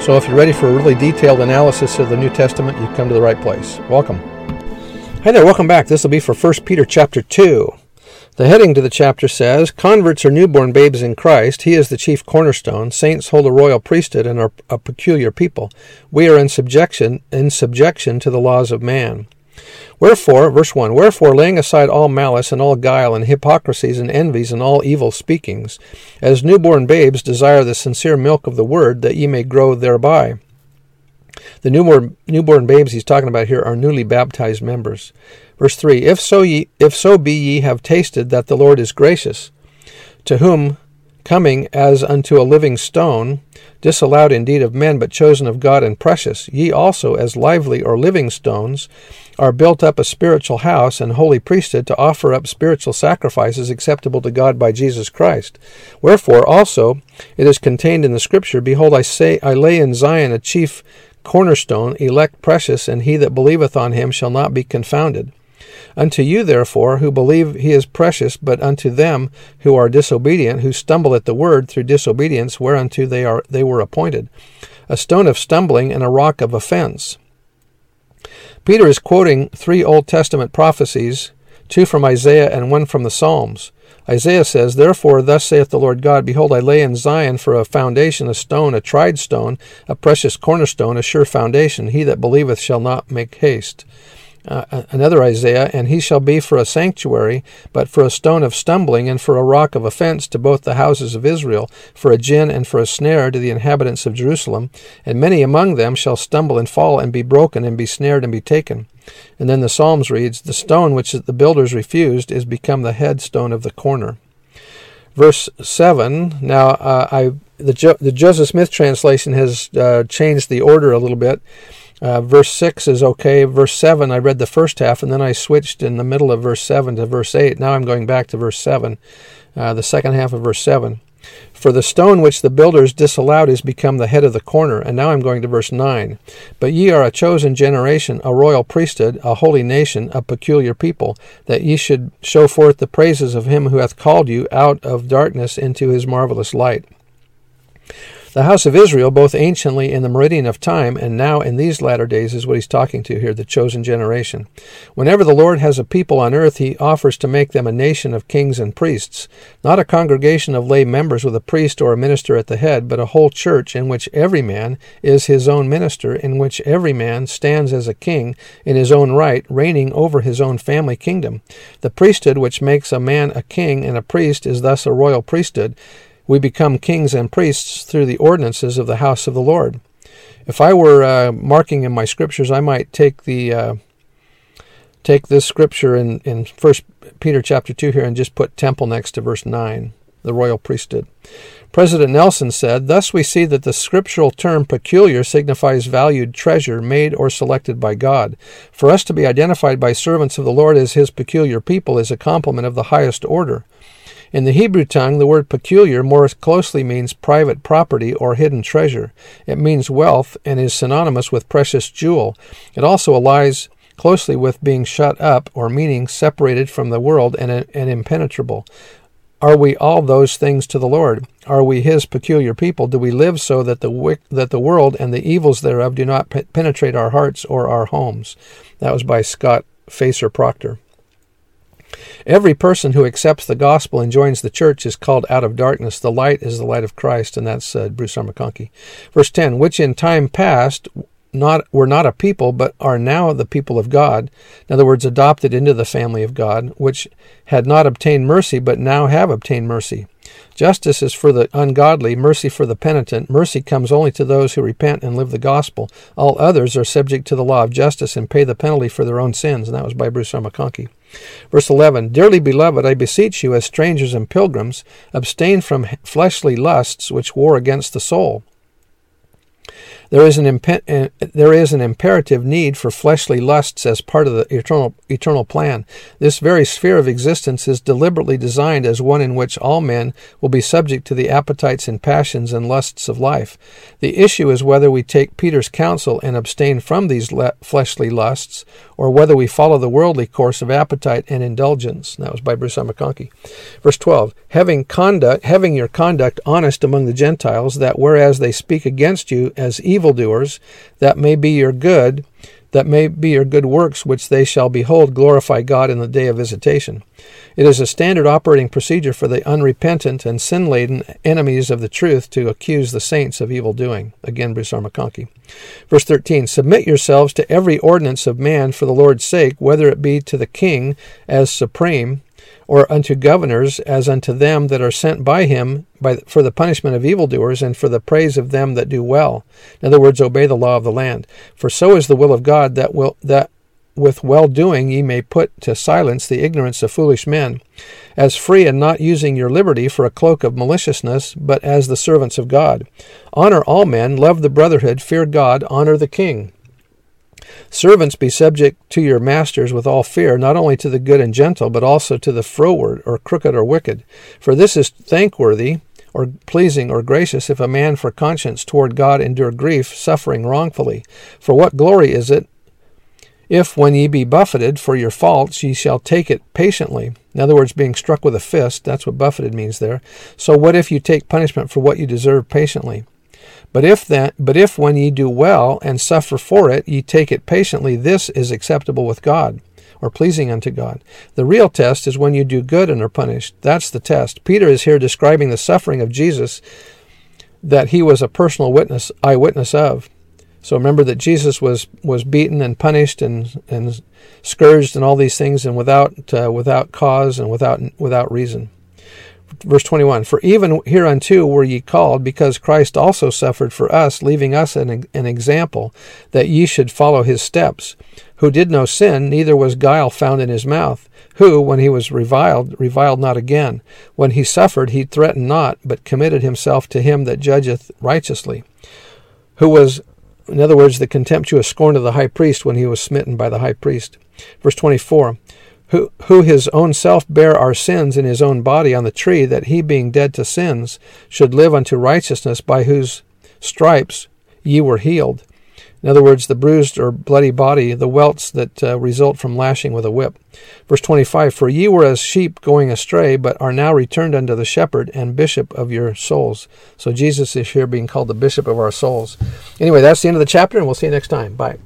So if you're ready for a really detailed analysis of the New Testament, you've come to the right place. Welcome. Hey there, welcome back. This will be for 1 Peter chapter 2. The heading to the chapter says, Converts are newborn babes in Christ. He is the chief cornerstone. Saints hold a royal priesthood and are a peculiar people. We are in subjection in subjection to the laws of man. Wherefore, verse 1 Wherefore, laying aside all malice and all guile and hypocrisies and envies and all evil speakings, as newborn babes desire the sincere milk of the word, that ye may grow thereby. The newborn, newborn babes he's talking about here are newly baptized members. Verse 3 If so, ye, if so be ye have tasted that the Lord is gracious, to whom coming as unto a living stone, disallowed indeed of men, but chosen of God and precious, ye also, as lively or living stones, are built up a spiritual house and holy priesthood to offer up spiritual sacrifices acceptable to God by Jesus Christ. Wherefore also it is contained in the Scripture, Behold, I say, I lay in Zion a chief cornerstone, elect precious, and he that believeth on him shall not be confounded. Unto you, therefore, who believe he is precious, but unto them who are disobedient, who stumble at the word through disobedience, whereunto they are they were appointed, a stone of stumbling and a rock of offense. Peter is quoting three Old Testament prophecies, two from Isaiah and one from the Psalms. Isaiah says, Therefore, thus saith the Lord God, Behold, I lay in Zion for a foundation, a stone, a tried stone, a precious cornerstone, a sure foundation. He that believeth shall not make haste uh, another Isaiah, and he shall be for a sanctuary, but for a stone of stumbling, and for a rock of offense to both the houses of Israel, for a gin and for a snare to the inhabitants of Jerusalem. And many among them shall stumble and fall, and be broken, and be snared, and be taken. And then the Psalms reads, The stone which the builders refused is become the headstone of the corner. Verse 7, now uh, I the, jo- the Joseph Smith translation has uh, changed the order a little bit. Uh, verse 6 is okay. Verse 7, I read the first half, and then I switched in the middle of verse 7 to verse 8. Now I'm going back to verse 7, uh, the second half of verse 7. For the stone which the builders disallowed is become the head of the corner. And now I'm going to verse 9. But ye are a chosen generation, a royal priesthood, a holy nation, a peculiar people, that ye should show forth the praises of him who hath called you out of darkness into his marvelous light. The house of Israel, both anciently in the meridian of time and now in these latter days, is what he's talking to here, the chosen generation. Whenever the Lord has a people on earth, he offers to make them a nation of kings and priests, not a congregation of lay members with a priest or a minister at the head, but a whole church in which every man is his own minister, in which every man stands as a king in his own right, reigning over his own family kingdom. The priesthood which makes a man a king and a priest is thus a royal priesthood we become kings and priests through the ordinances of the house of the Lord. If I were uh, marking in my scriptures, I might take the uh, take this scripture in in First Peter chapter two here and just put temple next to verse nine, the royal priesthood. President Nelson said, Thus we see that the scriptural term peculiar signifies valued treasure made or selected by God. For us to be identified by servants of the Lord as his peculiar people is a compliment of the highest order. In the Hebrew tongue, the word peculiar more closely means private property or hidden treasure. It means wealth and is synonymous with precious jewel. It also allies closely with being shut up or meaning separated from the world and, and impenetrable. Are we all those things to the Lord? Are we His peculiar people? Do we live so that the that the world and the evils thereof do not penetrate our hearts or our homes? That was by Scott Facer Proctor. Every person who accepts the gospel and joins the church is called out of darkness. The light is the light of Christ, and that's uh, Bruce R. McConkie. Verse 10 Which in time past not were not a people, but are now the people of God. In other words, adopted into the family of God, which had not obtained mercy, but now have obtained mercy. Justice is for the ungodly, mercy for the penitent. Mercy comes only to those who repent and live the gospel. All others are subject to the law of justice and pay the penalty for their own sins. And that was by Bruce R. McConkie. Verse 11 Dearly beloved, I beseech you, as strangers and pilgrims, abstain from fleshly lusts which war against the soul There is an uh, there is an imperative need for fleshly lusts as part of the eternal eternal plan. This very sphere of existence is deliberately designed as one in which all men will be subject to the appetites and passions and lusts of life. The issue is whether we take Peter's counsel and abstain from these le- fleshly lusts, or whether we follow the worldly course of appetite and indulgence. That was by Bruce. McConkie. Verse twelve: Having conduct, having your conduct honest among the Gentiles, that whereas they speak against you as evil evildoers, that may be your good, that may be your good works which they shall behold glorify God in the day of visitation. It is a standard operating procedure for the unrepentant and sin laden enemies of the truth to accuse the saints of evil doing. Again, Bruce R. McConkie. Verse 13 Submit yourselves to every ordinance of man for the Lord's sake, whether it be to the king as supreme, or unto governors as unto them that are sent by him by, for the punishment of evildoers and for the praise of them that do well. In other words, obey the law of the land. For so is the will of God that will that with well doing ye may put to silence the ignorance of foolish men, as free and not using your liberty for a cloak of maliciousness, but as the servants of God. Honor all men, love the brotherhood, fear God, honor the king. Servants, be subject to your masters with all fear, not only to the good and gentle, but also to the froward, or crooked, or wicked. For this is thankworthy, or pleasing, or gracious, if a man for conscience toward God endure grief, suffering wrongfully. For what glory is it, if when ye be buffeted for your faults, ye shall take it patiently? In other words, being struck with a fist, that's what buffeted means there. So what if you take punishment for what you deserve patiently? But if that but if when ye do well and suffer for it ye take it patiently, this is acceptable with God or pleasing unto God. The real test is when you do good and are punished. That's the test. Peter is here describing the suffering of Jesus that he was a personal witness eyewitness of. So remember that Jesus was was beaten and punished and and scourged and all these things and without uh, without cause and without without reason. Verse 21 For even hereunto were ye called, because Christ also suffered for us, leaving us an, an example, that ye should follow his steps, who did no sin, neither was guile found in his mouth, who, when he was reviled, reviled not again. When he suffered, he threatened not, but committed himself to him that judgeth righteously, who was, in other words, the contemptuous scorn of the high priest when he was smitten by the high priest. Verse 24 who, who his own self bare our sins in his own body on the tree, that he, being dead to sins, should live unto righteousness, by whose stripes ye were healed. In other words, the bruised or bloody body, the welts that uh, result from lashing with a whip. Verse 25 For ye were as sheep going astray, but are now returned unto the shepherd and bishop of your souls. So Jesus is here being called the bishop of our souls. Anyway, that's the end of the chapter, and we'll see you next time. Bye.